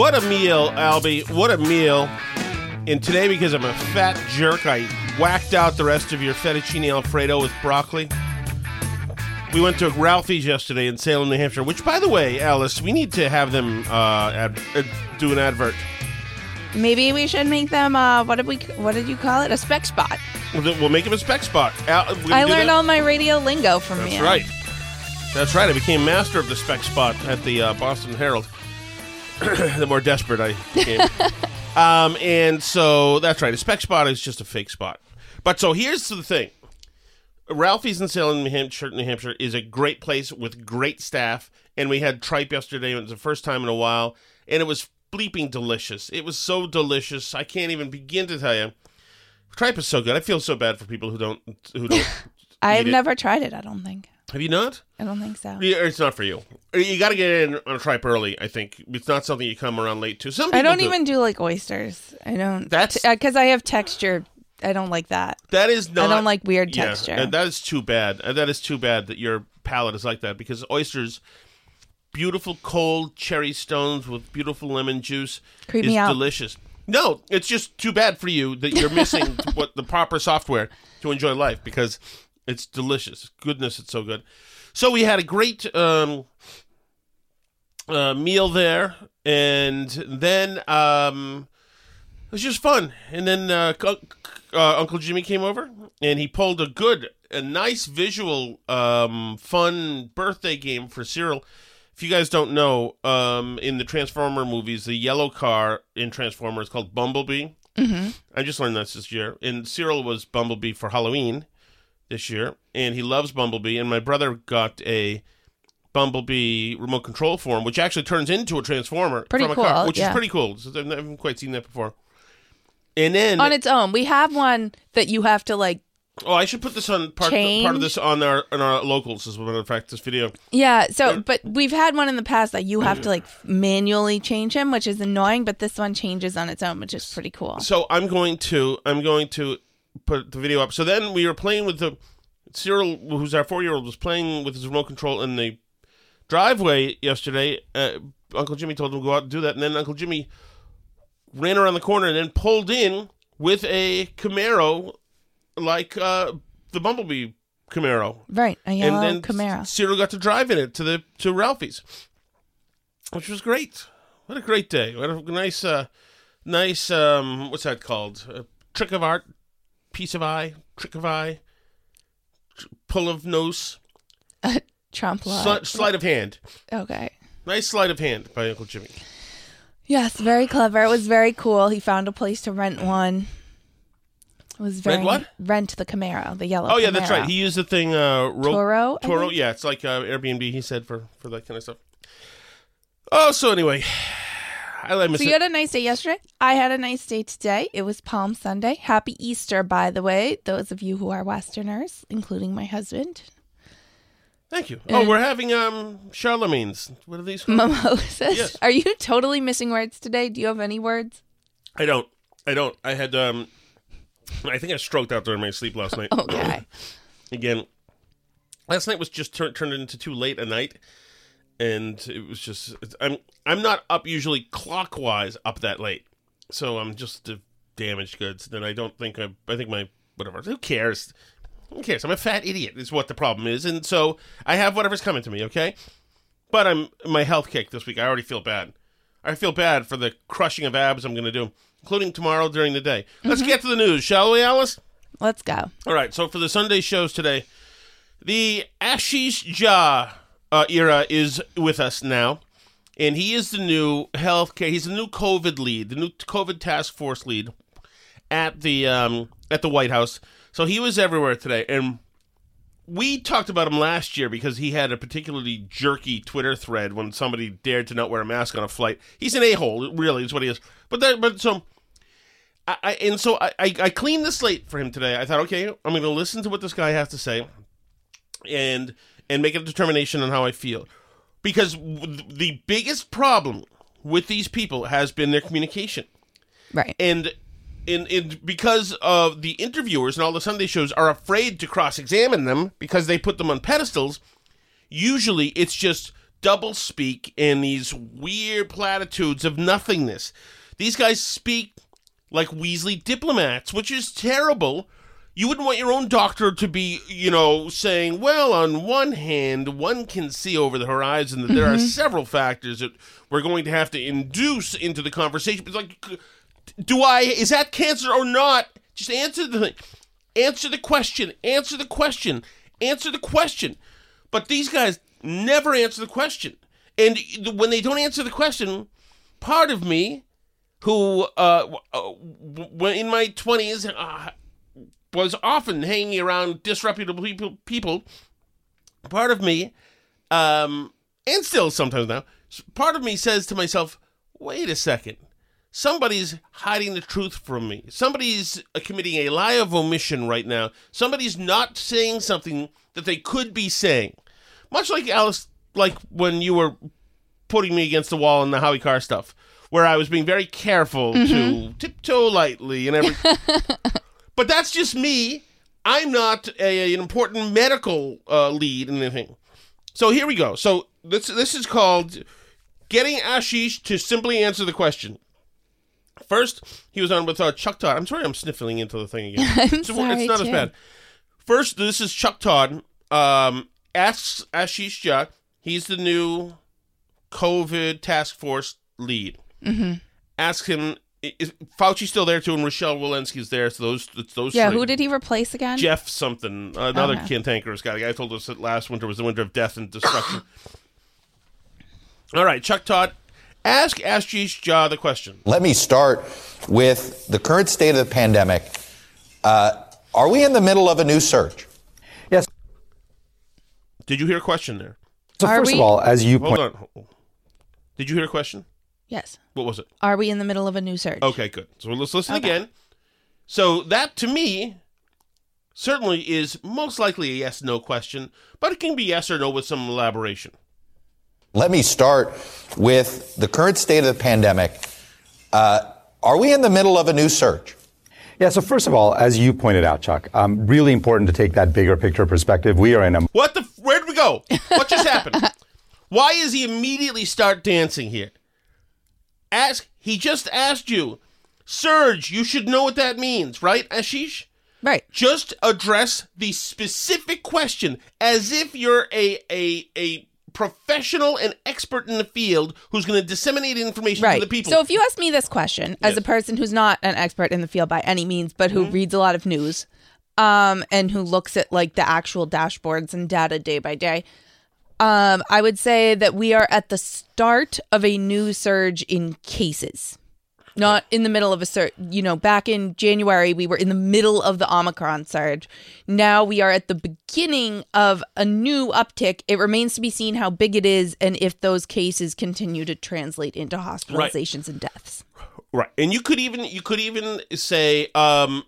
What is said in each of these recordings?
What a meal, Albie. What a meal. And today, because I'm a fat jerk, I whacked out the rest of your fettuccine alfredo with broccoli. We went to Ralphie's yesterday in Salem, New Hampshire, which, by the way, Alice, we need to have them uh, ad- uh, do an advert. Maybe we should make them. Uh, what did we? What did you call it? A spec spot. We'll, do- we'll make them a spec spot. Al- we can I do learned that? all my radio lingo from That's you. right. That's right. I became master of the spec spot at the uh, Boston Herald. the more desperate I became. um, and so that's right. A spec spot is just a fake spot. But so here's the thing. Ralphie's in Salem, New Hampshire, New Hampshire is a great place with great staff. And we had tripe yesterday. It was the first time in a while. And it was bleeping delicious. It was so delicious. I can't even begin to tell you. Tripe is so good. I feel so bad for people who don't who don't I've never tried it. I don't think. Have you not? I don't think so. Yeah, it's not for you. You got to get in on a tripe early. I think it's not something you come around late to. Some I don't do. even do like oysters. I don't. That's- because uh, I have texture. I don't like that. That is not. I don't like weird Yeah, texture. that is too bad. And that is too bad that your palate is like that because oysters, beautiful cold cherry stones with beautiful lemon juice, Creep is delicious. No, it's just too bad for you that you're missing what the proper software to enjoy life because it's delicious. Goodness, it's so good. So we had a great um, uh, meal there, and then um, it was just fun. And then uh, uh, Uncle Jimmy came over, and he pulled a good, a nice visual, um, fun birthday game for Cyril. If you guys don't know, um, in the Transformer movies, the yellow car in Transformers is called Bumblebee. Mm-hmm. I just learned this this year. And Cyril was Bumblebee for Halloween this year, and he loves Bumblebee. And my brother got a Bumblebee remote control for him, which actually turns into a Transformer Pretty from a car, which yeah. is pretty cool. So I've never quite seen that before. And then, On its own, we have one that you have to like. oh, I should put this on part, Change? part of this on our on our locals as a matter of fact. This video. Yeah. So, but we've had one in the past that you have to like manually change him, which is annoying. But this one changes on its own, which is pretty cool. So I'm going to I'm going to put the video up. So then we were playing with the Cyril, who's our four year old, was playing with his remote control in the driveway yesterday. Uh, Uncle Jimmy told him to go out and do that, and then Uncle Jimmy ran around the corner and then pulled in with a Camaro, like uh, the Bumblebee Camaro. Right, a yellow and then Camaro. Cyril got to drive in it to the to Ralphie's, which was great. What a great day! What a nice, uh, nice. Um, what's that called? A trick of art, piece of eye, trick of eye, pull of nose, law. sli- sleight of hand. Okay. Nice sleight of hand by Uncle Jimmy. Yes, very clever. It was very cool. He found a place to rent one. It was very what? rent the Camaro, the yellow. Oh yeah, that's right. He used the thing uh, ro- Turo, Turo, yeah, it's like uh, Airbnb. He said for for that kind of stuff. Oh, so anyway, I, miss So you had a nice day yesterday. I had a nice day today. It was Palm Sunday. Happy Easter, by the way, those of you who are Westerners, including my husband. Thank you. Oh, we're having um Charlemagne's. What are these? called? Mimosas. Yes. Are you totally missing words today? Do you have any words? I don't. I don't. I had um. I think I stroked out during my sleep last night. Okay. Again, last night was just tur- turned into too late a night, and it was just. I'm I'm not up usually clockwise up that late, so I'm just uh, damaged goods. Then I don't think I. I think my whatever. Who cares? Who cares? I'm a fat idiot. Is what the problem is, and so I have whatever's coming to me. Okay, but I'm my health kick this week. I already feel bad. I feel bad for the crushing of abs I'm going to do, including tomorrow during the day. Let's get to the news, shall we, Alice? Let's go. All right, so for the Sunday shows today, the Ashish Jha uh, era is with us now, and he is the new healthcare. He's the new COVID lead, the new COVID task force lead at the um, at the White House. So he was everywhere today, and we talked about him last year because he had a particularly jerky Twitter thread when somebody dared to not wear a mask on a flight. He's an a hole, really, is what he is. But that, but so I, and so I, I I cleaned the slate for him today. I thought, okay, I'm going to listen to what this guy has to say, and and make a determination on how I feel, because w- the biggest problem with these people has been their communication, Right. and in in because of the interviewers and all the Sunday shows are afraid to cross examine them because they put them on pedestals. Usually, it's just double speak and these weird platitudes of nothingness. These guys speak like Weasley diplomats, which is terrible. You wouldn't want your own doctor to be, you know, saying, well, on one hand, one can see over the horizon that there are several factors that we're going to have to induce into the conversation. It's like, do I, is that cancer or not? Just answer the thing. Answer the question. Answer the question. Answer the question. But these guys never answer the question. And when they don't answer the question, part of me who uh, uh, in my 20s uh, was often hanging around disreputable people, people. Part of me um, and still sometimes now part of me says to myself wait a second. Somebody's hiding the truth from me. Somebody's uh, committing a lie of omission right now. Somebody's not saying something that they could be saying. Much like alice like when you were putting me against the wall in the Howie Carr stuff, where I was being very careful to tiptoe lightly and every. but that's just me. I'm not a, an important medical uh, lead in anything. So here we go. So this this is called getting Ashish to simply answer the question. First, he was on with uh, Chuck Todd. I'm sorry, I'm sniffling into the thing again. I'm it's, sorry, it's not as bad. First, this is Chuck Todd. Um, asks Ashish Jha. He's the new COVID task force lead. Mm-hmm. Ask him. Is Fauci still there too, and Rochelle Walensky's there. So those, it's those. Yeah, three. who did he replace again? Jeff something, another Okay. cantankerous guy. The guy told us that last winter was the winter of death and destruction. All right, Chuck Todd, ask Ashish Jha the question. Let me start with the current state of the pandemic. Uh, are we in the middle of a new surge? Yes. Did you hear a question there? So Are first we- of all, as you Hold point, on. Did you hear a question? Yes. What was it? Are we in the middle of a new surge? Okay, good. So let's listen Okay. again. So that to me certainly is most likely a yes no question, but it can be yes or no with some elaboration. Let me start with the current state of the pandemic. Uh, are we in the middle of a new surge? yeah. So first of all, as you pointed out, Chuck, um, really important to take that bigger picture perspective. We are in a What the? Where'd we go? What just happened? Why is he immediately start dancing here? Ask. He just asked you, surge. You should know what that means, right, Ashish? Right. Just address the specific question as if you're a a a professional and expert in the field who's going to disseminate information Right. to the people. So if you ask me this question as a person who's not an expert in the field by any means, but Mm-hmm. who reads a lot of news, um, and who looks at like the actual dashboards and data day by day, um, I would say that we are at the start of a new surge in cases. not in the middle of a surge. You know, back in January, we were in the middle of the Omicron surge. Now we are at the beginning of a new uptick. It remains to be seen how big it is and if those cases continue to translate into hospitalizations and deaths. Right, and you could even you could even say, um,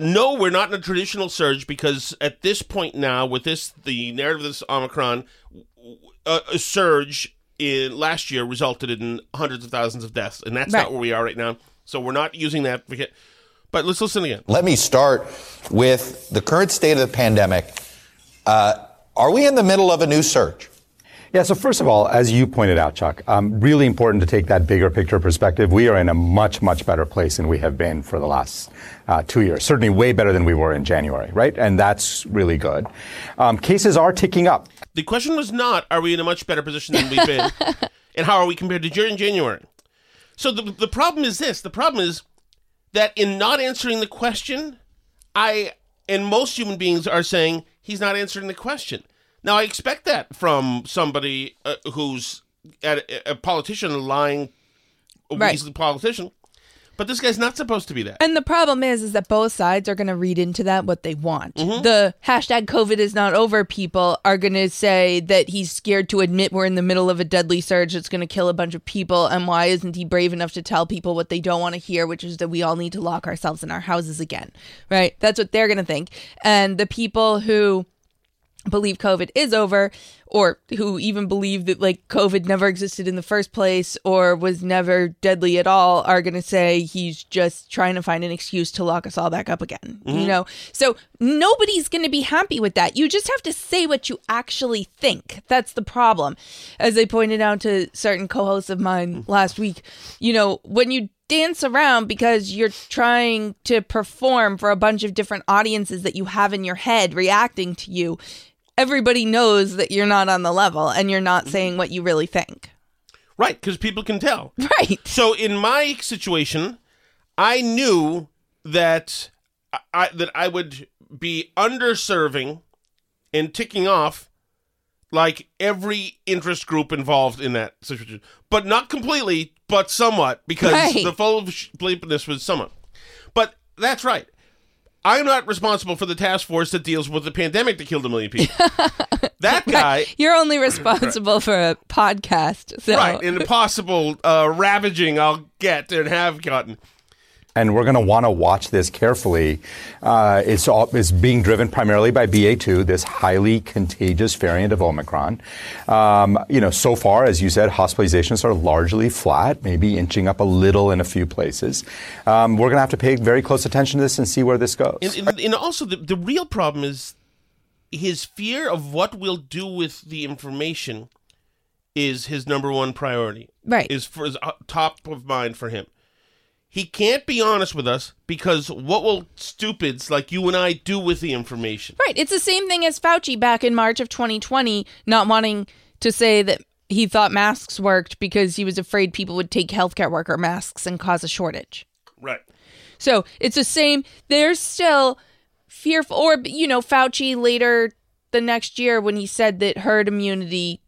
no, we're not in a traditional surge because at this point now, with this the narrative of this Omicron, a, a surge in last year resulted in hundreds of thousands of deaths, and that's Right. not where we are right now. So we're not using that. But let's listen again. Let me start with the current state of the pandemic. Uh, are we in the middle of a new surge? Yeah, so first of all, as you pointed out, Chuck, um, really important to take that bigger picture perspective. We are in a much, much better place than we have been for the last uh, two years. Certainly way better than we were in January, right? And that's really good. Um, cases are ticking up. The question was not, are we in a much better position than we've been? and how are we compared to Jan- January? So the, the problem is this the problem is that in not answering the question, I and most human beings are saying he's not answering the question. Now, I expect that from somebody uh, who's a, a politician, a lying, a Right. weaselly politician. But this guy's not supposed to be that. And the problem is, is that both sides are going to read into that what they want. Mm-hmm. The hashtag COVID is not over people are going to say that he's scared to admit we're in the middle of a deadly surge that's going to kill a bunch of people. And why isn't he brave enough to tell people what they don't want to hear, which is that we all need to lock ourselves in our houses again? Right? That's what they're going to think. And the people who believe COVID is over, or who even believe that like COVID never existed in the first place or was never deadly at all, are going to say he's just trying to find an excuse to lock us all back up again. You mm-hmm. know, so nobody's going to be happy with that. You just have to say what you actually think. That's the problem. As I pointed out to certain co-hosts of mine mm. last week, you know, when you dance around because you're trying to perform for a bunch of different audiences that you have in your head reacting to you everybody knows that you're not on the level and you're not mm-hmm. saying what you really think. Right, because people can tell. Right. So in my situation, I knew that I that I would be underserving and ticking off like every interest group involved in that situation, but not completely, but somewhat because Right. the full of bleepness was somewhat. But that's right. I'm not responsible for the task force that deals with the pandemic that killed a million people. that guy, You're only responsible for a podcast. So right, and the possible uh, ravaging I'll get and have gotten. And we're going to want to watch this carefully. Uh, it's, all, it's being driven primarily by BA2, this highly contagious variant of Omicron. Um, you know, so far, as you said, hospitalizations are largely flat, maybe inching up a little in a few places. Um, we're going to have to pay very close attention to this and see where this goes. And, and, and also, the, the real problem is his fear of what we'll do with the information is his number one priority. Right. Is for is uh, top of mind for him. He can't be honest with us because what will stupids like you and I do with the information? Right. It's the same thing as Fauci back in March of 2020 not wanting to say that he thought masks worked because he was afraid people would take healthcare worker masks and cause a shortage. Right. So it's the same. They're still fearful. Or, you know, Fauci later the next year when he said that herd immunity,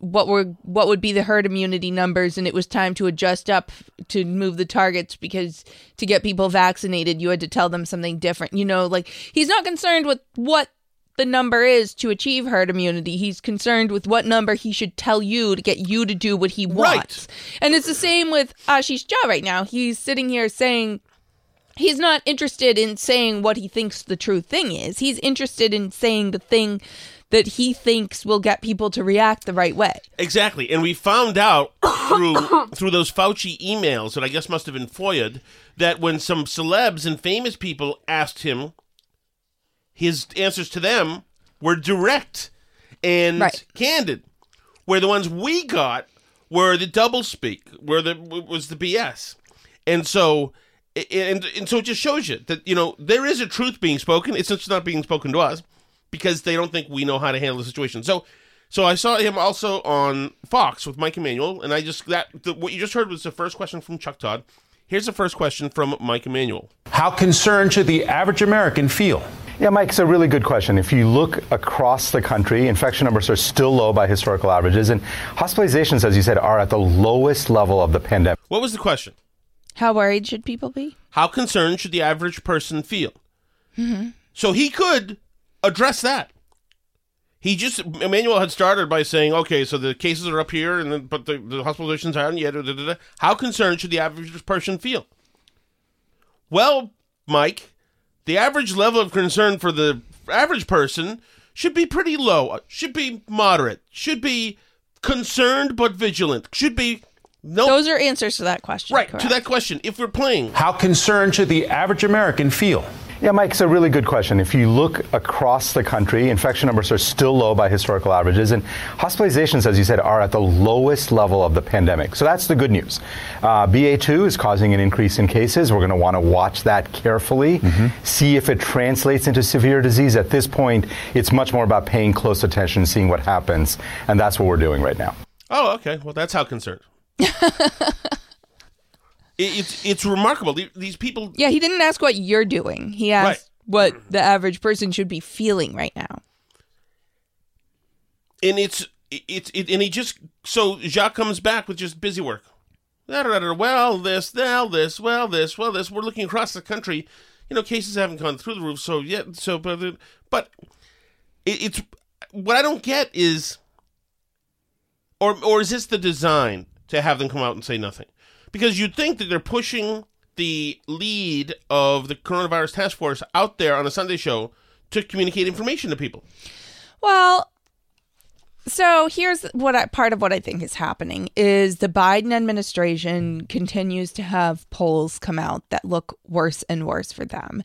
what were what would be the herd immunity numbers, and it was time to adjust up to move the targets because to get people vaccinated, you had to tell them something different. You know, like he's not concerned with what the number is to achieve herd immunity. He's concerned with what number he should tell you to get you to do what he wants. And it's the same with Ashish Jha right now. He's sitting here saying he's not interested in saying what he thinks the true thing is. He's interested in saying the thing that he thinks will get people to react the right way. Exactly, and we found out through through those Fauci emails that I guess must have been foiled that when some celebs and famous people asked him, his answers to them were direct and Right. candid, where the ones we got were the doublespeak, where the was the BS, and so. And, and so it just shows you that you know there is a truth being spoken. It's just not being spoken to us because they don't think we know how to handle the situation. So, so I saw him also on Fox with Mike Emanuel, and I just that the, what you just heard was the first question from Chuck Todd. Here's the first question from Mike Emanuel. How concerned should the average American feel? Yeah, Mike, it's a really good question. If you look across the country, infection numbers are still low by historical averages, and hospitalizations, as you said, are at the lowest level of the pandemic. What was the question? How worried should people be? How concerned should the average person feel? Mm-hmm. So he could address that. He just Emanuel had started by saying, "Okay, so the cases are up here, and then, but the, the hospitalizations aren't yet." da, da, da, da. How concerned should the average person feel? Well, Mike, the average level of concern for the average person should be pretty low. Uh, should be moderate. Should be concerned but vigilant. Should be no Those are answers to that question. right correct? to that question. If we're playing, How concerned should the average American feel? Yeah, Mike, it's a really good question. If you look across the country, infection numbers are still low by historical averages, and hospitalizations, as you said, are at the lowest level of the pandemic. So that's the good news. Uh, BA2 is causing an increase in cases. We're going to want to watch that carefully, see if it translates into severe disease. At this point, it's much more about paying close attention, seeing what happens, and that's what we're doing right now. Oh, okay. Well, that's how concerned. It- it's it's remarkable. These people. Yeah, he didn't ask what you're doing. He asked Right. what the average person should be feeling right now. and it's it's it, and he just so Jacques comes back with just busy work. Well, this, well, this, well, this, well, this. We're looking across the country. You know, cases haven't gone through the roof. So yeah, so but but it, it's what I don't get is, or or is this the design to have them come out and say nothing? Because you'd think that they're pushing the lead of the coronavirus task force out there on a Sunday show to communicate information to people. Well, so here's what I, part of what I think is happening is the Biden administration continues to have polls come out that look worse and worse for them.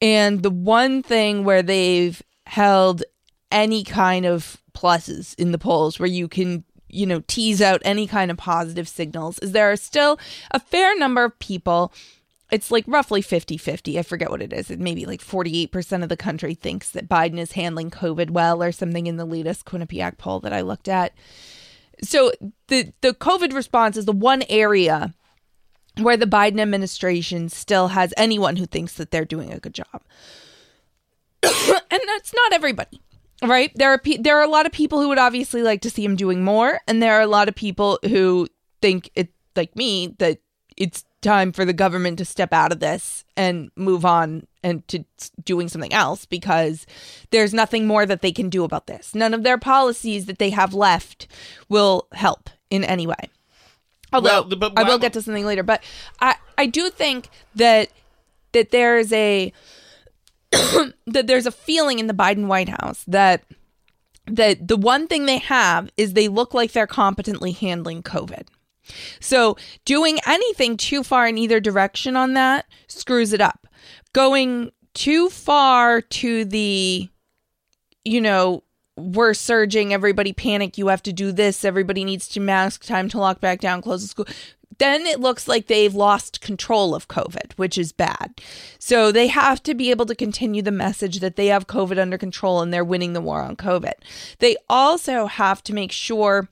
And the one thing where they've held any kind of pluses in the polls where you can you know tease out any kind of positive signals is there are still a fair number of people it's like roughly 50-50 i forget what it is it maybe like 48% of the country thinks that biden is handling covid well or something in the latest quinnipiac poll that i looked at. So the the covid response is the one area where the biden administration still has anyone who thinks that they're doing a good job. And that's not everybody right? There are pe- there are a lot of people who would obviously like to see him doing more and there are a lot of people who think it like me that it's time for the government to step out of this and move on and to doing something else because there's nothing more that they can do about this. None of their policies that they have left will help in any way. Although Well, but i will get to something later but i i do think that that there's a that there's a feeling in the Biden White House that that the one thing they have is they look like they're competently handling COVID. So doing anything too far in either direction on that screws it up. Going too far to the you know, we're surging, everybody panic, you have to do this, everybody needs to mask, time to lock back down, close the school. Then it looks like they've lost control of COVID, which is bad. So they have to be able to continue the message that they have COVID under control and they're winning the war on COVID. They also have to make sure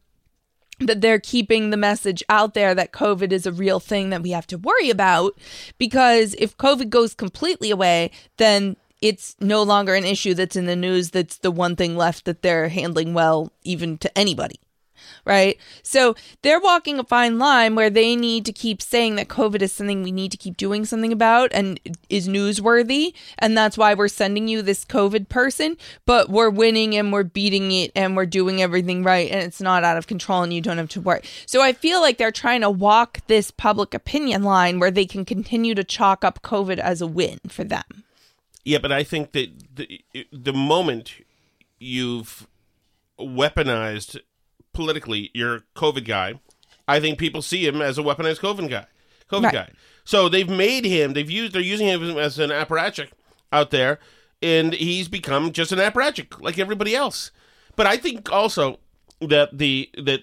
that they're keeping the message out there that COVID is a real thing that we have to worry about. Because if COVID goes completely away, then it's no longer an issue that's in the news. That's the one thing left that they're handling well, even to anybody. Right. So they're walking a fine line where they need to keep saying that COVID is something we need to keep doing something about and is newsworthy. And that's why we're sending you this COVID person, but we're winning and we're beating it and we're doing everything right and it's not out of control and you don't have to worry. So I feel like they're trying to walk this public opinion line where they can continue to chalk up COVID as a win for them. Yeah, but I think that the, the moment you've weaponized politically your COVID guy, I think people see him as a weaponized COVID guy. COVID Right. guy. So they've made him. They've used. They're using him as an apparatchik out there, and he's become just an apparatchik like everybody else. But I think also that the that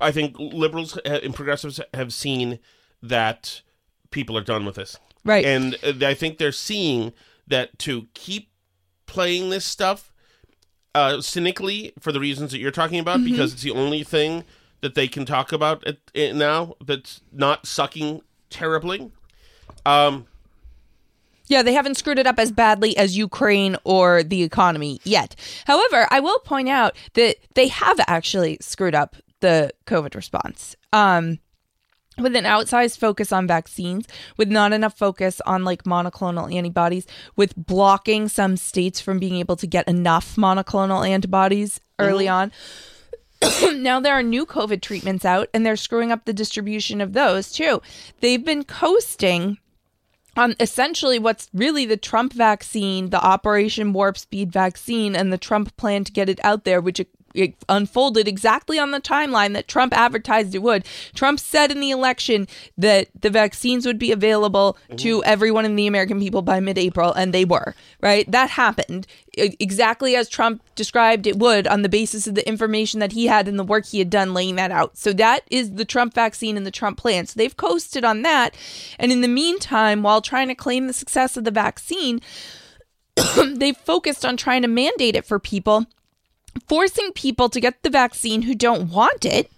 I think liberals and progressives have seen that people are done with this. Right. And I think they're seeing that to keep playing this stuff uh, cynically for the reasons that you're talking about, Mm-hmm. because it's the only thing that they can talk about at, it now that's not sucking terribly. Um, Yeah, they haven't screwed it up as badly as Ukraine or the economy yet. However, I will point out that they have actually screwed up the COVID response. Um, with an outsized focus on vaccines, with not enough focus on like monoclonal antibodies, with blocking some states from being able to get enough monoclonal antibodies mm-hmm. early on. now there are new COVID treatments out and they're screwing up the distribution of those too. They've been coasting on essentially what's really the Trump vaccine, the Operation Warp Speed vaccine, and the Trump plan to get it out there, which it unfolded exactly on the timeline that Trump advertised it would. Trump said in the election that the vaccines would be available mm-hmm. to everyone in the American people by mid April, and they were, right? That happened exactly as Trump described it would on the basis of the information that he had and the work he had done laying that out. So that is the Trump vaccine and the Trump plan. So they've coasted on that. And in the meantime, while trying to claim the success of the vaccine, they've focused on trying to mandate it for people forcing people to get the vaccine who don't want it,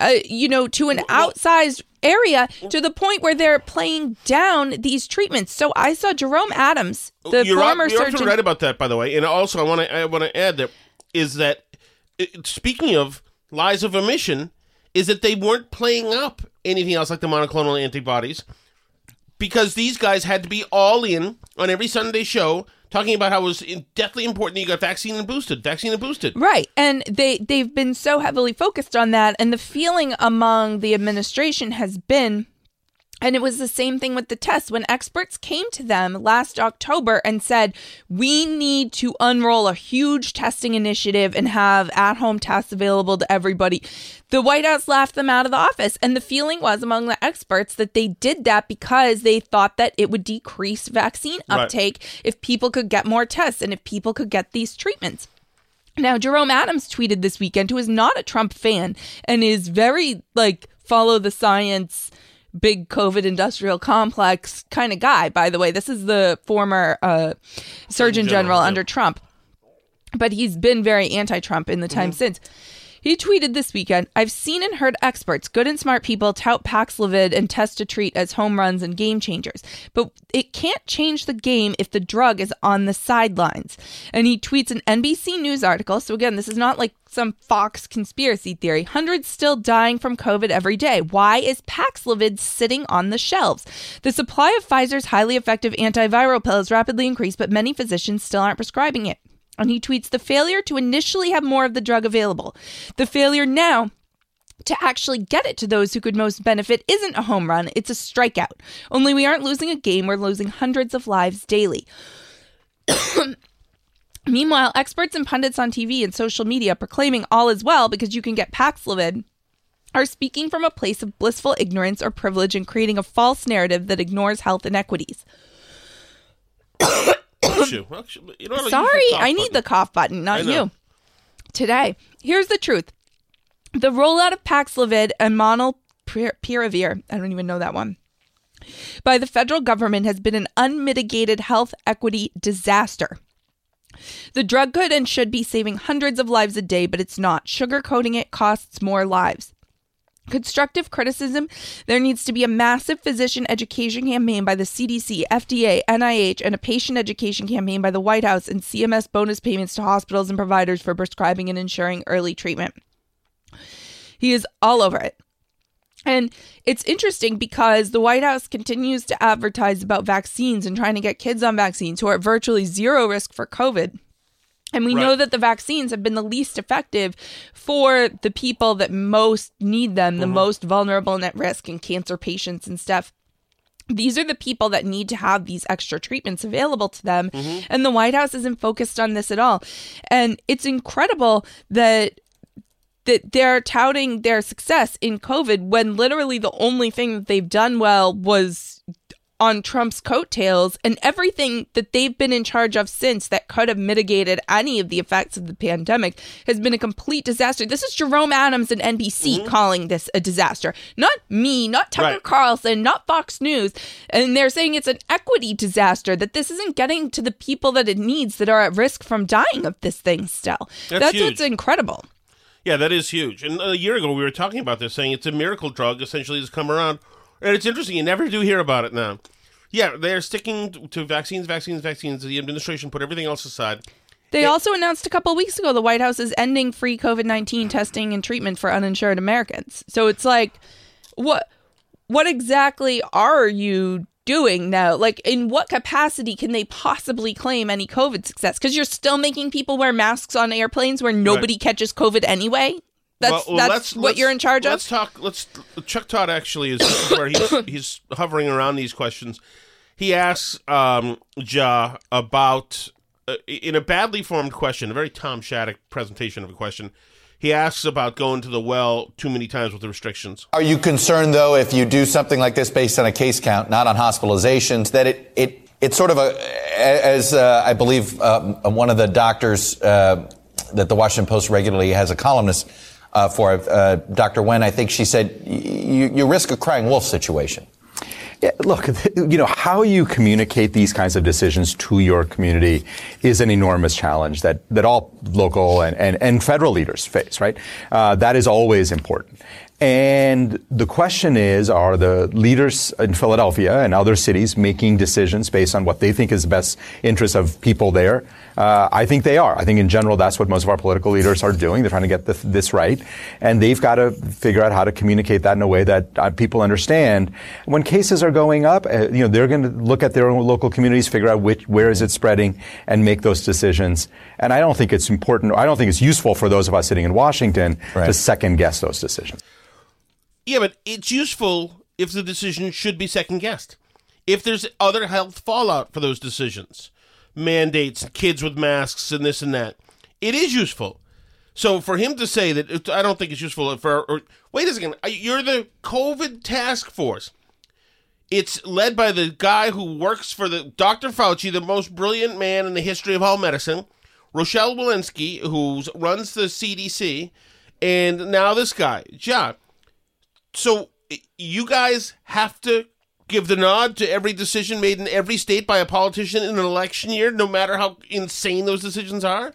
uh, you know, to an outsized area to the point where they're playing down these treatments. So I saw Jerome Adams, the you're, former you're surgeon. also right about that, by the way. And also, I want to I want to add that is that it, speaking of lies of omission, is that they weren't playing up anything else like the monoclonal antibodies because these guys had to be all in on every Sunday show talking about how it was deathly important that you got vaccine and boosted, vaccine and boosted. Right. And they they've been so heavily focused on that and the feeling among the administration has been and it was the same thing with the tests when experts came to them last October and said, "We need to unroll a huge testing initiative and have at-home tests available to everybody." The White House laughed them out of the office, and the feeling was among the experts that they did that because they thought that it would decrease vaccine Right. uptake if people could get more tests and if people could get these treatments. Now, Jerome Adams tweeted this weekend, who is not a Trump fan and is very like follow the science, big COVID industrial complex kind of guy. By the way, this is the former uh, Surgeon General, General under Trump, but he's been very anti-Trump in the time since. He tweeted this weekend, I've seen and heard experts, good and smart people, tout Paxlovid and test to treat as home runs and game changers. But it can't change the game if the drug is on the sidelines. And he tweets an NBC News article. So again, this is not like some Fox conspiracy theory. Hundreds still dying from COVID every day. Why is Paxlovid sitting on the shelves? The supply of Pfizer's highly effective antiviral pill has rapidly increased, but many physicians still aren't prescribing it. And he tweets the failure to initially have more of the drug available. The failure now to actually get it to those who could most benefit isn't a home run, it's a strikeout. Only we aren't losing a game, we're losing hundreds of lives daily. Meanwhile, experts and pundits on TV and social media proclaiming all is well because you can get Paxlovid are speaking from a place of blissful ignorance or privilege and creating a false narrative that ignores health inequities. Bless um, you. Actually, you know Sorry, I need button. the cough button, not you. Today, here's the truth. The rollout of Paxlovid and Molnupiravir, I don't even know that one, by the federal government has been an unmitigated health equity disaster. The drug could and should be saving hundreds of lives a day, but it's not. Sugarcoating it costs more lives. Constructive criticism there needs to be a massive physician education campaign by the CDC, FDA, NIH, and a patient education campaign by the White House and CMS bonus payments to hospitals and providers for prescribing and ensuring early treatment. He is all over it. And it's interesting because the White House continues to advertise about vaccines and trying to get kids on vaccines who are at virtually zero risk for COVID. And we know that the vaccines have been the least effective for the people that most need them, the mm-hmm. most vulnerable and at risk, and cancer patients and stuff. These are the people that need to have these extra treatments available to them. Mm-hmm. And the White House isn't focused on this at all. And it's incredible that that they're touting their success in COVID when literally the only thing that they've done well was on Trump's coattails and everything that they've been in charge of since that could have mitigated any of the effects of the pandemic has been a complete disaster. This is Jerome Adams and NBC mm-hmm. calling this a disaster. Not me, not Tucker Right. Carlson, not Fox News. And they're saying it's an equity disaster, that this isn't getting to the people that it needs that are at risk from dying of this thing still. That's That's what's incredible. Yeah, that is huge. And a year ago, we were talking about this, saying it's a miracle drug essentially has come around. And it's interesting, you never do hear about it now. Yeah, they're sticking to vaccines, vaccines, vaccines. The administration put everything else aside. They also announced a couple weeks ago the White House is ending free COVID 19 testing and treatment for uninsured Americans. So it's like, what? what exactly are you doing now? Like, in what capacity can they possibly claim any COVID success? Because you're still making people wear masks on airplanes where nobody catches COVID anyway. That's Well, well, that's let's- what let's- you're in charge of. Let's talk. Let's. Chuck Todd actually is where he's, he's hovering around these questions. He asks um, Jha about uh, in a badly formed question, a very Tom Shattuck presentation of a question. He asks about going to the well too many times with the restrictions. Are you concerned, though, if you do something like this based on a case count, not on hospitalizations, that it, it it's sort of a, as uh, I believe um, one of the doctors uh, that the Washington Post regularly has a columnist uh, for, uh, Dr. Wen, I think she said, you, you risk a crying wolf situation. Yeah, look, you know, how you communicate these kinds of decisions to your community is an enormous challenge that, that all local and, and, and federal leaders face, right? Uh, that is always important. And the question is, are the leaders in Philadelphia and other cities making decisions based on what they think is the best interest of people there? Uh, I think they are. I think in general, that's what most of our political leaders are doing. They're trying to get this, this right. And they've got to figure out how to communicate that in a way that uh, people understand. When cases are going up, uh, you know, they're going to look at their own local communities, figure out which, where is it spreading, and make those decisions. And I don't think it's important, I don't think it's useful for those of us sitting in Washington Right. to second guess those decisions. Yeah, but it's useful if the decision should be second guessed. If there's other health fallout for those decisions, mandates, kids with masks, and this and that, it is useful. So for him to say that, it- I don't think it's useful for. Or, wait a second, you're the COVID task force. It's led by the guy who works for the Dr. Fauci, the most brilliant man in the history of all medicine, Rochelle Walensky, who runs the CDC, and now this guy, John. So you guys have to give the nod to every decision made in every state by a politician in an election year, no matter how insane those decisions are?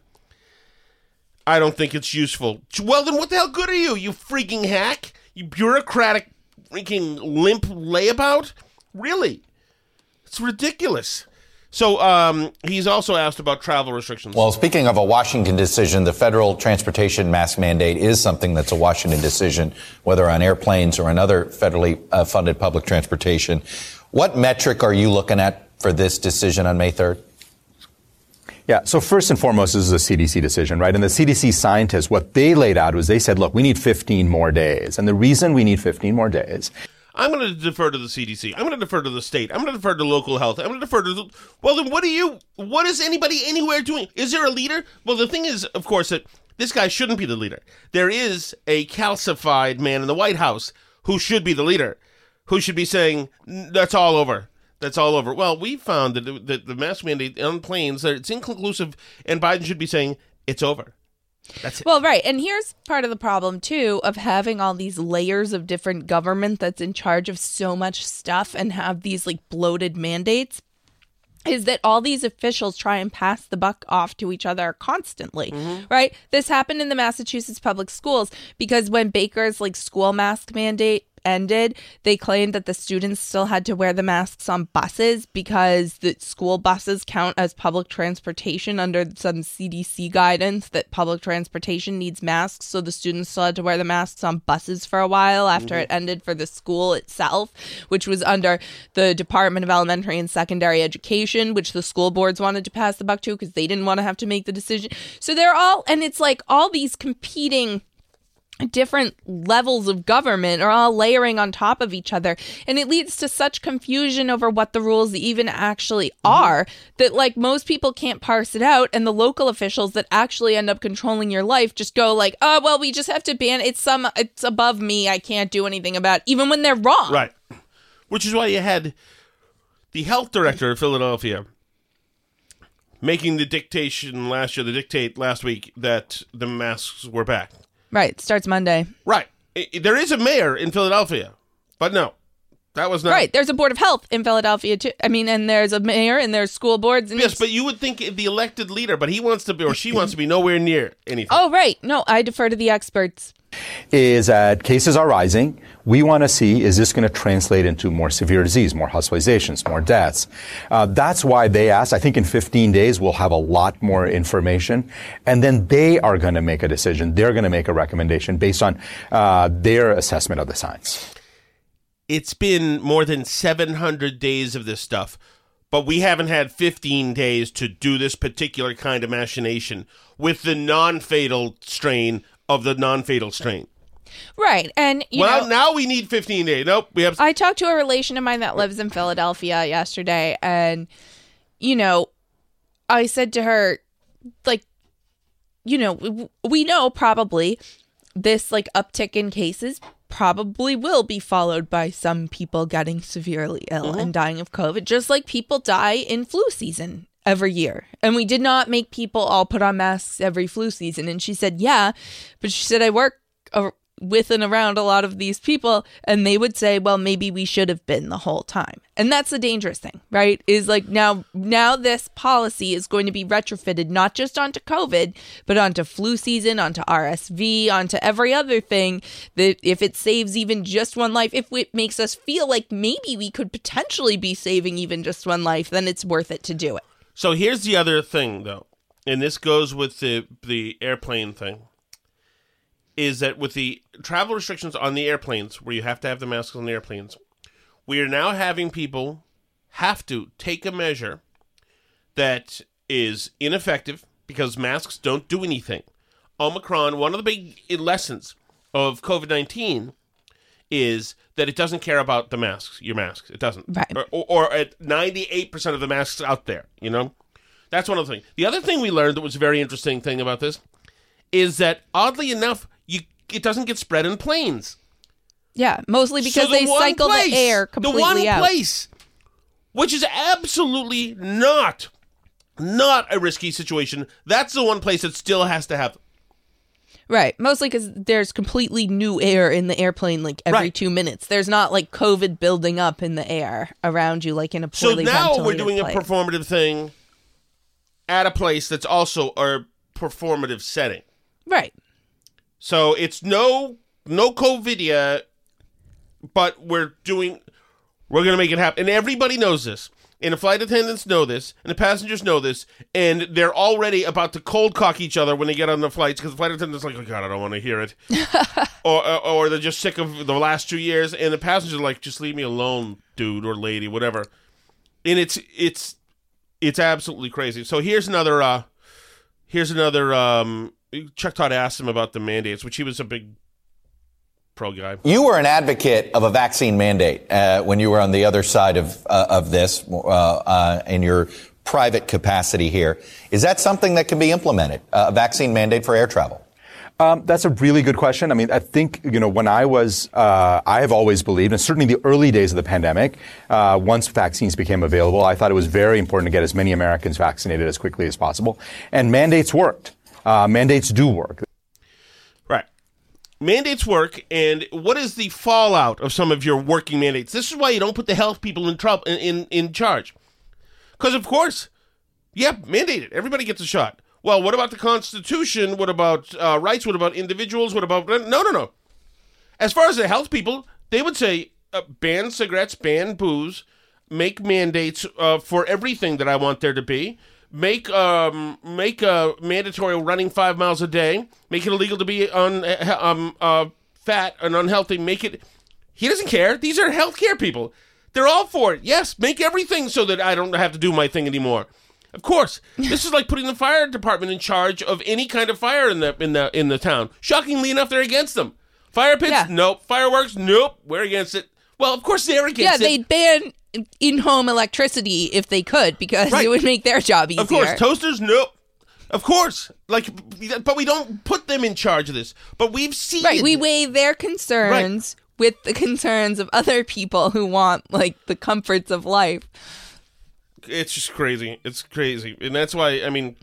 I don't think it's useful. Well, then what the hell good are you, you freaking hack? You bureaucratic freaking limp layabout? Really? It's ridiculous. So um, he's also asked about travel restrictions. Well, speaking of a Washington decision, the federal transportation mask mandate is something that's a Washington decision, whether on airplanes or on other federally uh, funded public transportation. What metric are you looking at for this decision on May 3rd? Yeah. So first and foremost, this is a CDC decision, right? And the CDC scientists, what they laid out was they said, look, we need 15 more days. And the reason we need 15 more days I'm going to defer to the CDC. I'm going to defer to the state. I'm going to defer to local health. I'm going to defer to. The, well, then what are you? What is anybody anywhere doing? Is there a leader? Well, the thing is, of course, that this guy shouldn't be the leader. There is a calcified man in the White House who should be the leader, who should be saying that's all over. That's all over. Well, we found that, that the mask mandate on planes that it's inconclusive, and Biden should be saying it's over. That's it. Well, right. And here's part of the problem, too, of having all these layers of different government that's in charge of so much stuff and have these like bloated mandates. Is that all these officials try and pass the buck off to each other constantly, mm-hmm. right? This happened in the Massachusetts public schools because when Baker's like school mask mandate ended, they claimed that the students still had to wear the masks on buses because the school buses count as public transportation under some CDC guidance that public transportation needs masks. So the students still had to wear the masks on buses for a while after mm-hmm. it ended for the school itself, which was under the Department of Elementary and Secondary Education, which the school boards wanted to pass the buck to because they didn't want to have to make the decision. So they're all, and it's like all these competing different levels of government are all layering on top of each other. And it leads to such confusion over what the rules even actually mm-hmm. are that like most people can't parse it out. And the local officials that actually end up controlling your life just go like oh well we just have to ban it's some it's above me. I can't do anything about it," even when they're wrong. Right. Which is why you had the health director of Philadelphia making the dictation last year, the dictate last week that the masks were back. Right starts monday Right. There is a mayor in Philadelphia, but no, that was not. right there's a board of health in philadelphia too i mean and there's a mayor and there's school boards and Yes, but you would think the elected leader, but he wants to be, or she wants to be nowhere near anything. oh right no i defer to the experts is that cases are rising. We want to see is this going to translate into more severe disease, more hospitalizations, more deaths. Uh, that's why they asked. I think in 15 days we'll have a lot more information, and then they are going to make a decision. They're going to make a recommendation based on uh, their assessment of the science. it's been more than 700 days of this stuff, but we haven't had 15 days to do this particular kind of machination with the non-fatal strain of the non-fatal strain. Right. And, you well, know, now we need 15 days. Nope, we have. I talked to a relation of mine that lives in Philadelphia yesterday, and you know, I said to her, like, you know, we know probably this like uptick in cases probably will be followed by some people getting severely ill mm-hmm. and dying of COVID, just like people die in flu season every year. And we did not make people all put on masks every flu season. And she said, yeah, but she said, I work with and around a lot of these people and they would say well maybe we should have been the whole time and that's the dangerous thing right is like now now this policy is going to be retrofitted not just onto covid but onto flu season onto rsv onto every other thing that if it saves even just one life if it makes us feel like maybe we could potentially be saving even just one life then it's worth it to do it So here's the other thing, though, and this goes with the the airplane thing. Is that with the travel restrictions on the airplanes, where you have to have the masks on the airplanes, we are now having people have to take a measure that is ineffective because masks don't do anything. Omicron, one of the big lessons of COVID 19 is that it doesn't care about the masks, your masks. It doesn't. Right. Or, or, or at 98% of the masks out there, you know? That's one of the things. The other thing we learned that was a very interesting thing about this is that oddly enough, you it doesn't get spread in planes. yeah mostly because So the they cycle place- the air completely the one out place, which is absolutely not not a risky situation. That's the one place that still has to have. Right. Mostly because there's completely new air in the airplane like every Right. two minutes. There's not like COVID building up in the air around you like in a So now we're doing a performative thing at a place that's also a performative setting. Right. So it's no no COVIDia, but we're doing we're gonna make it happen, and everybody knows this. And the flight attendants know this, and the passengers know this, and they're already about to cold cock each other when they get on the flights because the flight attendants like, "Oh God, I don't want to hear it," or, or or they're just sick of the last two years, and the passengers are like, "Just leave me alone, dude or lady, whatever." And it's it's it's absolutely crazy. So here's another uh here's another um Chuck Todd asked him about the mandates, which he was a big pro guy. You were an advocate of a vaccine mandate uh, when you were on the other side of uh, of this uh, uh, in your private capacity here. Is that something that can be implemented? Uh, a vaccine mandate for air travel? Um, that's a really good question. I mean, I think you know when I was, uh, I have always believed, and certainly the early days of the pandemic, uh, once vaccines became available, I thought it was very important to get as many Americans vaccinated as quickly as possible, and mandates worked. Uh, mandates do work. Mandates work, and what is the fallout of some of your working mandates? This is why you don't put the health people in trouble in, in, in charge. Because of course, yeah, mandate it. Everybody gets a shot. Well, what about the Constitution? What about uh, rights? What about individuals? What about no, no, no. As far as the health people, they would say uh, ban cigarettes, ban booze, make mandates uh, for everything that I want there to be. Make um make a mandatory running five miles a day. Make it illegal to be uh, um uh fat and unhealthy. Make it. He doesn't care. These are healthcare people. They're all for it. Yes, make everything so that I don't have to do my thing anymore. Of course, this is like putting the fire department in charge of any kind of fire in the in the in the town. Shockingly enough, they're against them. Fire pits, Yeah. nope. Fireworks, nope. We're against it. Well, of course they're Yeah, against it. they'd ban in-home electricity if they could because Right. it would make their job easier. Of course, toasters, nope. Of course, like, but we don't put them in charge of this. But we've seen right. We weigh their concerns with the concerns of other people who want like the comforts of life. it's just crazy. It's crazy, and that's why I mean,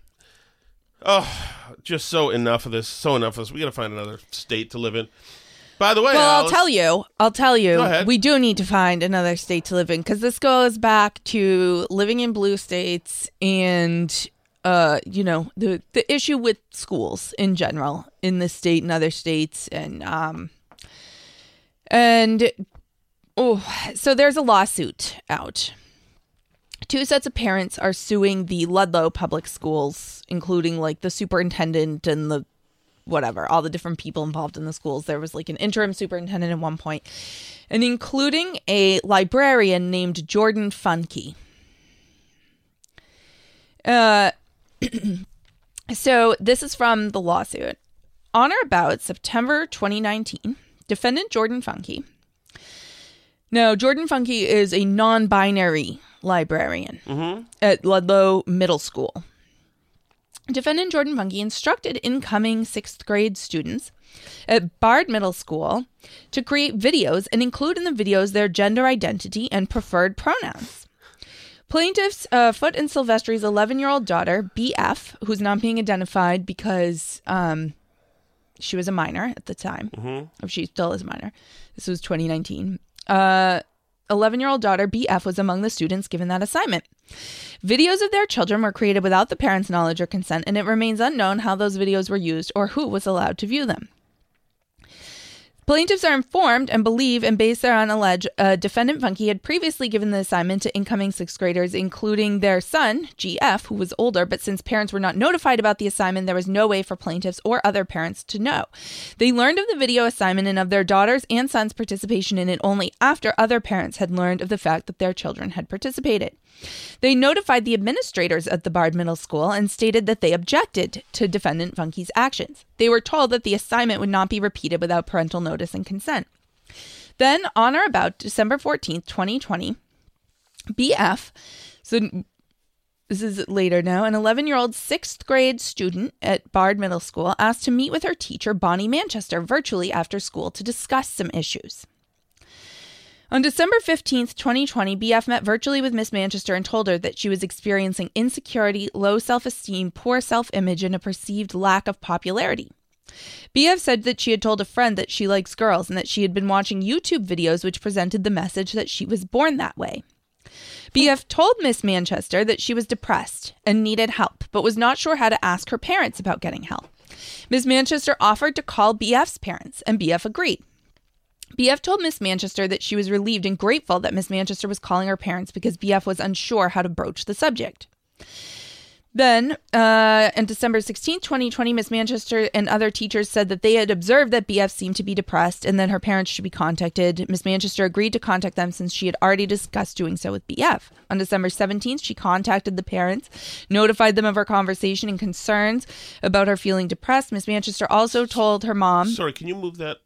oh, just so enough of this. So enough of this. We got to find another state to live in. By the way, Well, I'll tell you. I'll tell you. We do need to find another state to live in because this goes back to living in blue states and, uh, you know, the the issue with schools in general in this state and other states, and um, and oh, so there's a lawsuit out. Two sets of parents are suing the Ludlow public schools, including like the superintendent and the whatever, all the different people involved in the schools. There was like an interim superintendent at one point, and including a librarian named Jordan Funke. Uh, so this is from the lawsuit. On or about September 2019, defendant Jordan Funke. Now, Jordan Funke is a non binary librarian at Ludlow Middle School. Defendant Jordan Funke instructed incoming sixth grade students at Baird Middle School to create videos and include in the videos their gender identity and preferred pronouns. Plaintiffs uh, Foote and Silvestri's 11 year old daughter, BF, who's not being identified because um, she was a minor at the time, or she still is a minor. This was 2019. 11 year old daughter, BF, was among the students given that assignment. Videos of their children were created without the parents' knowledge or consent, and it remains unknown how those videos were used or who was allowed to view them. Plaintiffs are informed and believe and base thereon allege uh, defendant Funke had previously given the assignment to incoming sixth graders, including their son, GF, who was older, but since parents were not notified about the assignment, there was no way for plaintiffs or other parents to know. They learned of the video assignment and of their daughter's and son's participation in it only after other parents had learned of the fact that their children had participated. They notified the administrators at the Baird Middle School and stated that they objected to defendant Funke's actions. They were told that the assignment would not be repeated without parental notice and consent. Then, on or about December 14th, 2020, BF, so this is later now, an 11 year old sixth grade student at Baird Middle School asked to meet with her teacher, Bonnie Manchester, virtually after school to discuss some issues. On December 15th, 2020, BF met virtually with Miss Manchester and told her that she was experiencing insecurity, low self esteem, poor self image, and a perceived lack of popularity. BF said that she had told a friend that she likes girls and that she had been watching YouTube videos which presented the message that she was born that way. BF told Miss Manchester that she was depressed and needed help, but was not sure how to ask her parents about getting help. Miss Manchester offered to call BF's parents, and BF agreed. BF told Miss Manchester that she was relieved and grateful that Miss Manchester was calling her parents because BF was unsure how to broach the subject. Then, uh, on December 16, 2020, Miss Manchester and other teachers said that they had observed that BF seemed to be depressed and that her parents should be contacted. Miss Manchester agreed to contact them since she had already discussed doing so with BF. On December 17th, she contacted the parents, notified them of her conversation and concerns about her feeling depressed. Miss Manchester also told her mom. Sorry, can you move that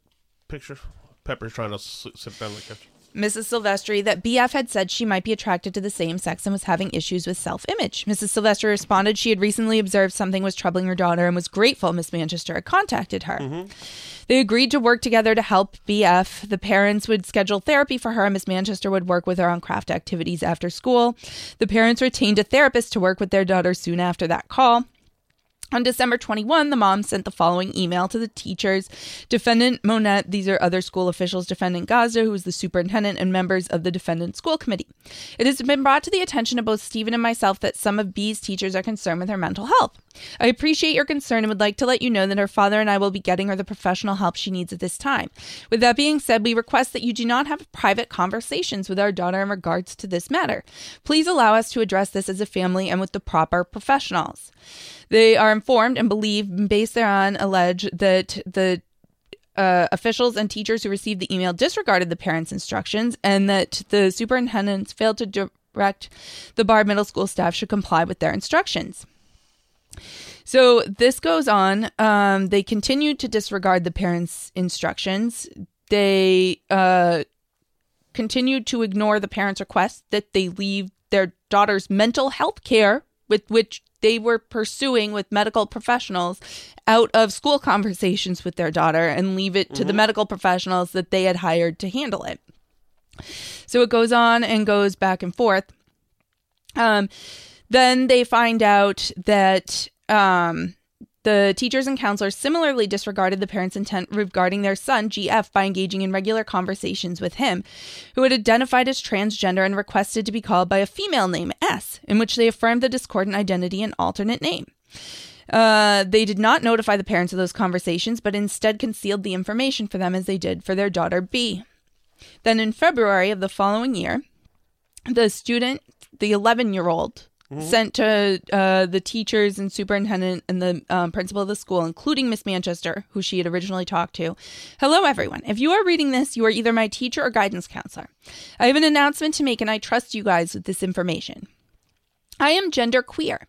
picture? Pepper's trying to sit down on the. Mrs. Silvestri that BF had said she might be attracted to the same sex and was having issues with self image. Mrs. Silvestri responded she had recently observed something was troubling her daughter and was grateful Miss Manchester had contacted her. Mm-hmm. They agreed to work together to help BF. The parents would schedule therapy for her, and Miss Manchester would work with her on craft activities after school. The parents retained a therapist to work with their daughter soon after that call. On December 21, the mom sent the following email to the teachers. Defendant Monette, these are other school officials, defendant Gazda, who is the superintendent, and members of the defendant school committee. It has been brought to the attention of both Stephen and myself that some of B's teachers are concerned with her mental health. I appreciate your concern and would like to let you know that her father and I will be getting her the professional help she needs at this time. With that being said, we request that you do not have private conversations with our daughter in regards to this matter. Please allow us to address this as a family and with the proper professionals. They are informed and believe, based thereon, allege that the uh, officials and teachers who received the email disregarded the parents' instructions and that the superintendents failed to direct the Baird Middle School staff should comply with their instructions. So this goes on. Um, they continued to disregard the parents' instructions. They uh, continued to ignore the parents' request that they leave their daughter's mental health care, with which they were pursuing with medical professionals, out of school conversations with their daughter and leave it to the medical professionals that they had hired to handle it. So it goes on and goes back and forth. Um, then they find out that um, the teachers and counselors similarly disregarded the parents' intent regarding their son, GF, by engaging in regular conversations with him, who had identified as transgender and requested to be called by a female name, S, in which they affirmed the discordant identity and alternate name. Uh, they did not notify the parents of those conversations, but instead concealed the information for them as they did for their daughter, B. Then in February of the following year, the student, the 11 year old sent to uh, the teachers and superintendent and the um, principal of the school, including Miss Manchester, who she had originally talked to. Hello, everyone. If you are reading this, you are either my teacher or guidance counselor. I have an announcement to make, and I trust you guys with this information. I am gender queer.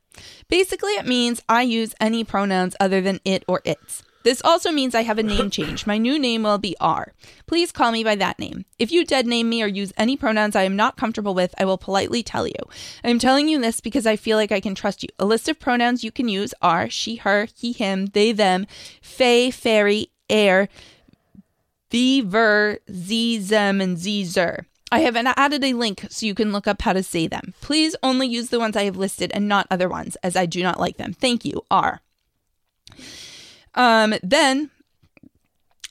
Basically, it means I use any pronouns other than it or its. This also means I have a name change. My new name will be R. Please call me by that name. If you dead name me or use any pronouns I am not comfortable with, I will politely tell you. I am telling you this because I feel like I can trust you. A list of pronouns you can use are she, her, he, him, they, them, fey, fairy, air, the, ver, z, them, and z, zer. I have added a link so you can look up how to say them. Please only use the ones I have listed and not other ones, as I do not like them. Thank you, R. Um, then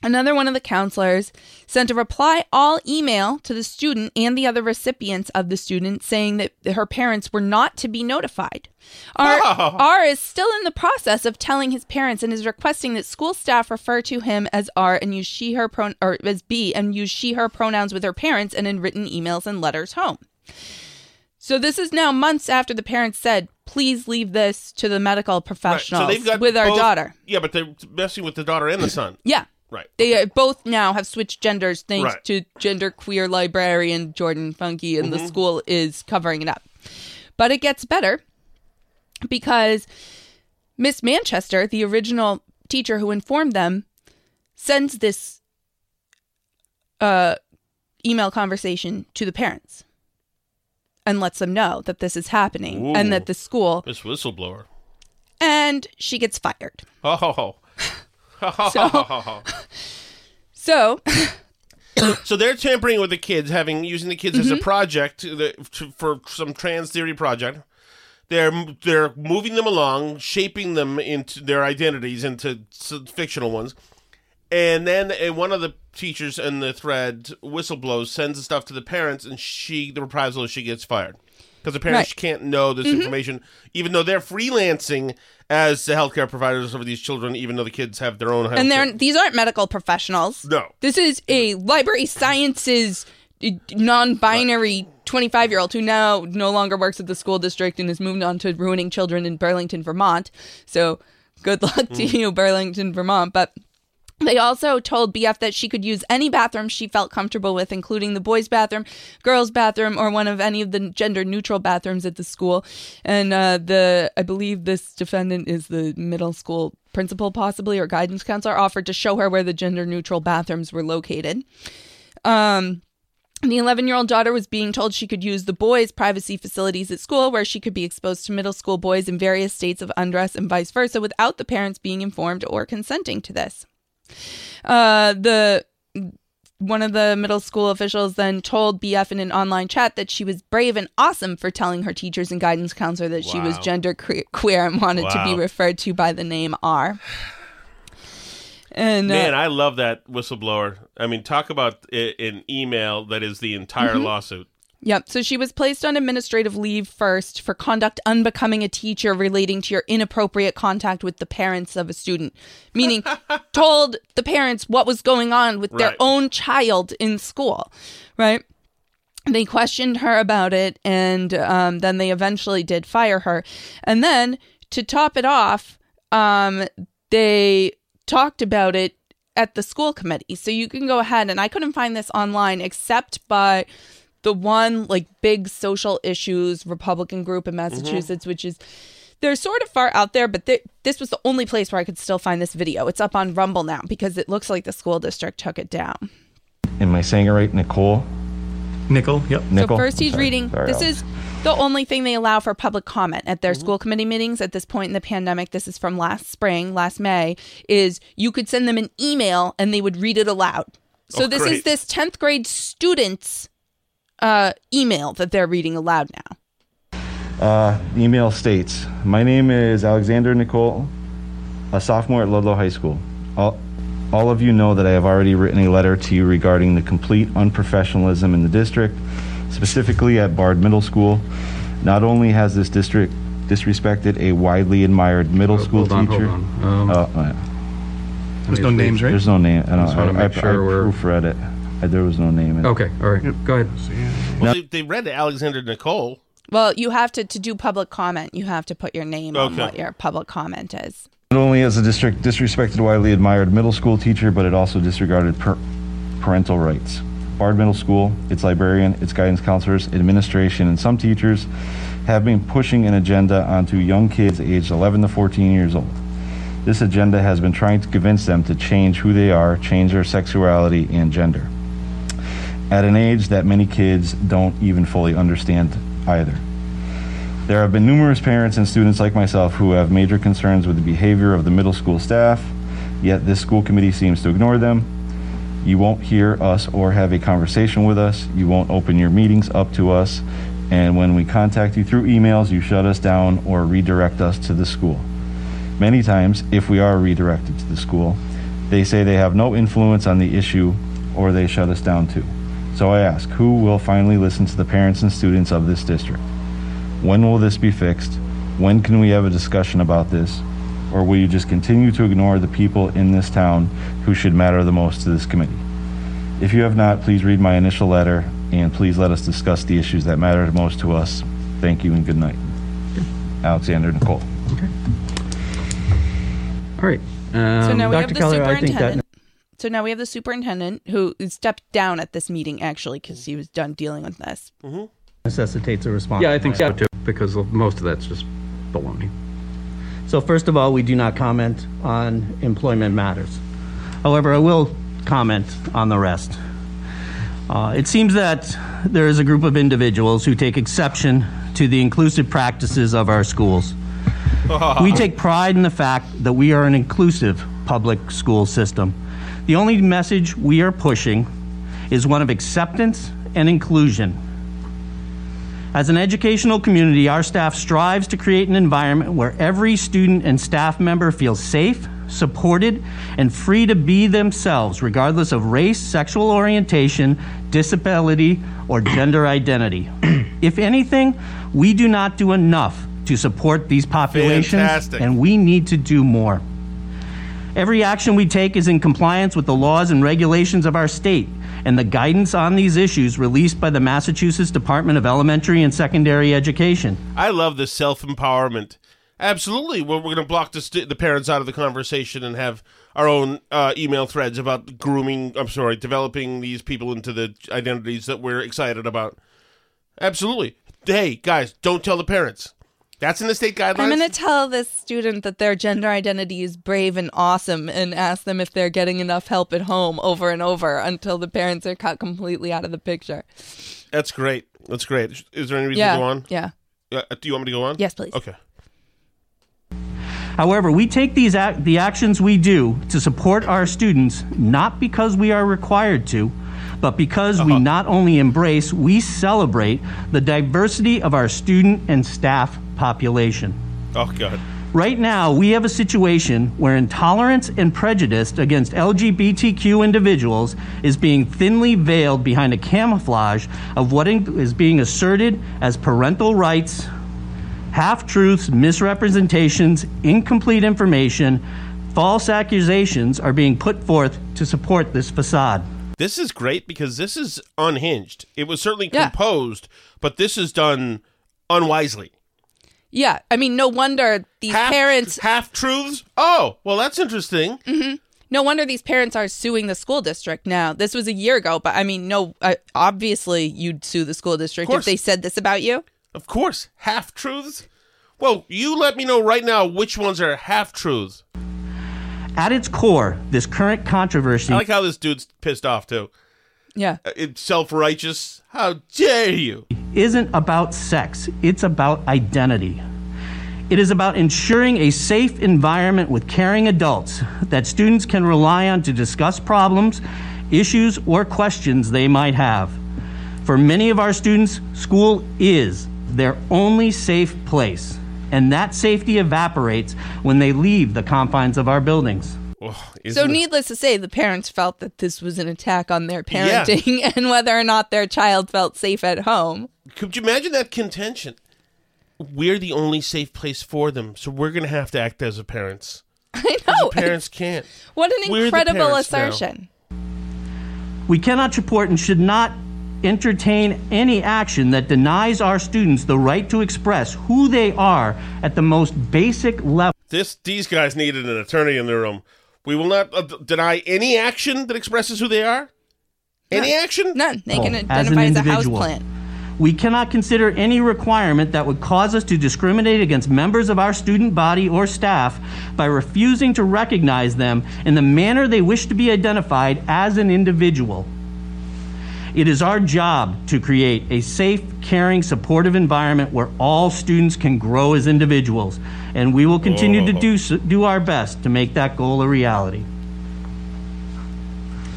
another one of the counselors sent a reply all email to the student and the other recipients of the student saying that her parents were not to be notified. R, R is still in the process of telling his parents and is requesting that school staff refer to him as R and use she her pron- or as B and use she her pronouns with her parents and in written emails and letters home. So this is now months after the parents said, "Please leave this to the medical Right, professionals So they've got with our both- daughter." Yeah, but they're messing with the daughter and the son. Yeah. Right. They uh, both now have switched genders thanks Right. to gender queer librarian Jordan Funke, and Mm-hmm. the school is covering it up. But it gets better because Miss Manchester, the original teacher who informed them, sends this uh, email conversation to the parents and lets them know that this is happening and that the school, This whistleblower. and she gets fired. Oh, ho, ho. So, so they're tampering with the kids, having using the kids as Mm-hmm. a project that, to, for some trans theory project. They're they're moving them along, shaping them into their identities into fictional ones, and then uh, one of the teachers in the thread whistleblows, sends the stuff to the parents, and she the reprisal is she gets fired because the parents Right. can't know this information, even though they're freelancing as the healthcare providers over these children, even though the kids have their own. and they're these aren't medical professionals. No. This is a library sciences uh, non-binary 25 year old who now no longer works at the school district and has moved on to ruining children in Burlington, Vermont. So good luck to you, Burlington, Vermont. But they also told BF that she could use any bathroom she felt comfortable with, including the boys' bathroom, girls' bathroom, or one of any of the gender neutral bathrooms at the school. And uh, the I believe this defendant is the middle school principal, possibly, or guidance counselor, offered to show her where the gender neutral bathrooms were located. Um, the 11 year old daughter was being told she could use the boys' privacy facilities at school, where she could be exposed to middle school boys in various states of undress and vice versa, without the parents being informed or consenting to this. Uh, the one of the middle school officials then told BF in an online chat that she was brave and awesome for telling her teachers and guidance counselor that she was gender que- queer and wanted to be referred to by the name R. And uh, Man, I love that whistleblower. I mean, talk about an email that is the entire Mm-hmm. lawsuit. Yep. So she was placed on administrative leave first for conduct unbecoming a teacher relating to your inappropriate contact with the parents of a student, meaning told the parents what was going on with their Right. own child in school, right? They questioned her about it, and um, then they eventually did fire her. And then to top it off, um, they talked about it at the school committee. So you can go ahead, and I couldn't find this online except by the one like big social issues Republican group in mm-hmm. Massachusetts, which is they're sort of far out there, but th- this was the only place where I could still find this video. It's up on Rumble now because it looks like the school district took it down. Am I saying it right? Nicole? Nickel, yep. Nickel? So first he's Sorry. reading. Sorry, this Alex. is the only thing they allow for public comment at their mm-hmm. school committee meetings at this point in the pandemic. This is from last spring, last May. Is you could send them an email and they would read it aloud. So Oh, this is this tenth grade student's uh, email that they're reading aloud now. Uh, the email states My name is Alexander Nicole, a sophomore at Ludlow High School. All, all of you know that I have already written a letter to you regarding the complete unprofessionalism in the district, specifically at Baird Middle School. Not only has this district disrespected a widely admired middle school hold on, teacher. hold on. Um, Oh, uh, There's no names, right? there's no name. I, don't, Just wanna I, make I, sure I we're- proofread it. I, there was no name. In it. Okay, all right. Go ahead. Well, they, they read Alexander Nicole. Well, you have to to do public comment. You have to put your name on Okay. what your public comment is. Not only as a district disrespected widely admired middle school teacher, but it also disregarded per- parental rights. Baird Middle School, its librarian, its guidance counselors, administration, and some teachers have been pushing an agenda onto young kids aged 11 to 14 years old. This agenda has been trying to convince them to change who they are, change their sexuality and gender, at an age that many kids don't even fully understand either. There have been numerous parents and students like myself who have major concerns with the behavior of the middle school staff, yet this school committee seems to ignore them. You won't hear us or have a conversation with us. You won't open your meetings up to us. And when we contact you through emails, you shut us down or redirect us to the school. Many times, if we are redirected to the school, they say they have no influence on the issue or they shut us down too. So I ask, who will finally listen to the parents and students of this district? When will this be fixed? When can we have a discussion about this? Or will you just continue to ignore the people in this town who should matter the most to this committee? If you have not, please read my initial letter and please let us discuss the issues that matter most to us. Thank you and good night. Alexander Nicole. Okay. All right. Um, So now we Dr. have the Keller, I think that superintendent. So now we have the superintendent who stepped down at this meeting actually because he was done dealing with this. necessitates a response. Yeah, I think so too, because most of that's just baloney. So first of all, we do not comment on employment matters. However, I will comment on the rest. Uh, It seems that there is a group of individuals who take exception to the inclusive practices of our schools. We take pride in the fact that we are an inclusive public school system. The only message we are pushing is one of acceptance and inclusion. As an educational community, our staff strives to create an environment where every student and staff member feels safe, supported, and free to be themselves, regardless of race, sexual orientation, disability, or gender identity. if anything, we do not do enough to support these populations, Fantastic. and we need to do more. Every action we take is in compliance with the laws and regulations of our state and the guidance on these issues released by the Massachusetts Department of Elementary and Secondary Education. I love this self empowerment. Absolutely. Well, we're going to block the, st- the parents out of the conversation and have our own uh, email threads about grooming. I'm sorry, developing these people into the identities that we're excited about. Absolutely. Hey, guys, don't tell the parents. That's in the state guidelines. I'm going to tell this student that their gender identity is brave and awesome and ask them if they're getting enough help at home over and over until the parents are cut completely out of the picture. That's great. That's great. Is there any reason yeah. to go on? Yeah. Uh, do you want me to go on? Yes, please. Okay. However, we take these ac- the actions we do to support our students not because we are required to, but because we uh-huh. not only embrace, we celebrate the diversity of our student and staff population. Oh, God. Right now, we have a situation where intolerance and prejudice against LGBTQ individuals is being thinly veiled behind a camouflage of what is being asserted as parental rights, half truths, misrepresentations, incomplete information, false accusations are being put forth to support this facade. This is great because this is unhinged. It was certainly Yeah. composed, but this is done unwisely. Yeah. I mean, no wonder these Half- parents. half truths. Oh, well, that's interesting. hmm No wonder these parents are suing the school district now. This was a year ago, but I mean, no, uh, obviously you'd sue the school district if they said this about you. Of course, half truths. Well, you let me know right now which ones are half truths. At its core, this current controversy I like how this dude's pissed off too. Yeah. Uh, It's self righteous. How dare you? isn't about sex, it's about identity. It is about ensuring a safe environment with caring adults that students can rely on to discuss problems, issues, or questions they might have. For many of our students, school is their only safe place, and that safety evaporates when they leave the confines of our buildings. Oh, So, it- needless to say, the parents felt that this was an attack on their Yeah. parenting and whether or not their child felt safe at home. Could you imagine that contention? We're the only safe place for them, so we're going to have to act as a parents. I know. Parents can't. What an We're incredible parents now. assertion. We cannot support and should not entertain any action that denies our students the right to express who they are at the most basic level. This these guys needed an attorney in the room. We will not uh, deny any action that expresses who they are. Any action? None. They can as identify as, a houseplant. We cannot consider any requirement that would cause us to discriminate against members of our student body or staff by refusing to recognize them in the manner they wish to be identified as an individual. It is our job to create a safe, caring, supportive environment where all students can grow as individuals, and we will continue to do, so, do our best to make that goal a reality.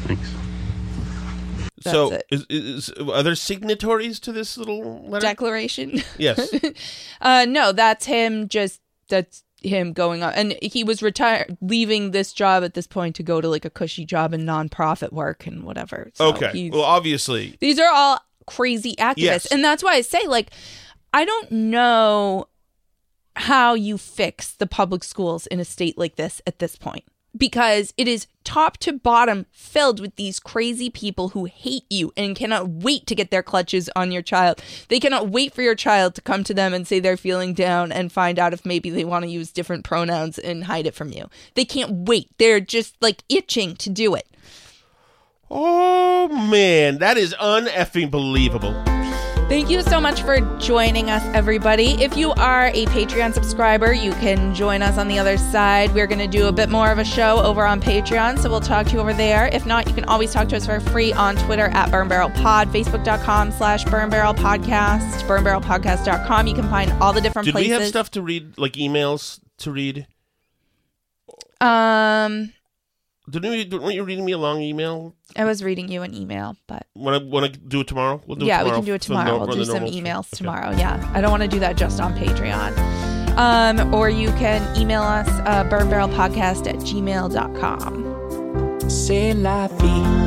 Thanks. so, it. is, is, are there signatories to this little letter? Declaration. Yes. Uh, no, that's him. Just that's him going on, and he was retired, leaving this job at this point to go to like a cushy job in nonprofit work and whatever. So okay. Well, obviously, these are all crazy activists, Yes. and that's why I say like, I don't know how you fix the public schools in a state like this at this point because it is top to bottom filled with these crazy people who hate you and cannot wait to get their clutches on your child. They cannot wait for your child to come to them and say they're feeling down and find out if maybe they want to use different pronouns and hide it from you. They can't wait. They're just like itching to do it. oh man, that is uneffing believable. Thank you so much for joining us, everybody. If you are a Patreon subscriber, you can join us on the other side. We're going to do a bit more of a show over on Patreon, so we'll talk to you over there. If not, you can always talk to us for free on Twitter at Burn Barrel Pod, Facebook.com slash Burn Barrel Podcast, BurnBarrelPodcast.com. You can find all the different Did places. we have stuff to read, like emails to read? Um, Didn't we, weren't you reading me a long email? I was reading you an email, but Want to want to do it tomorrow? We'll do yeah, it we can do it tomorrow. nor- we'll do some emails Okay. tomorrow. Yeah, I don't want to do that just on Patreon. Um, or you can email us uh, burnbarrelpodcast at gmail.com. C'est la vie.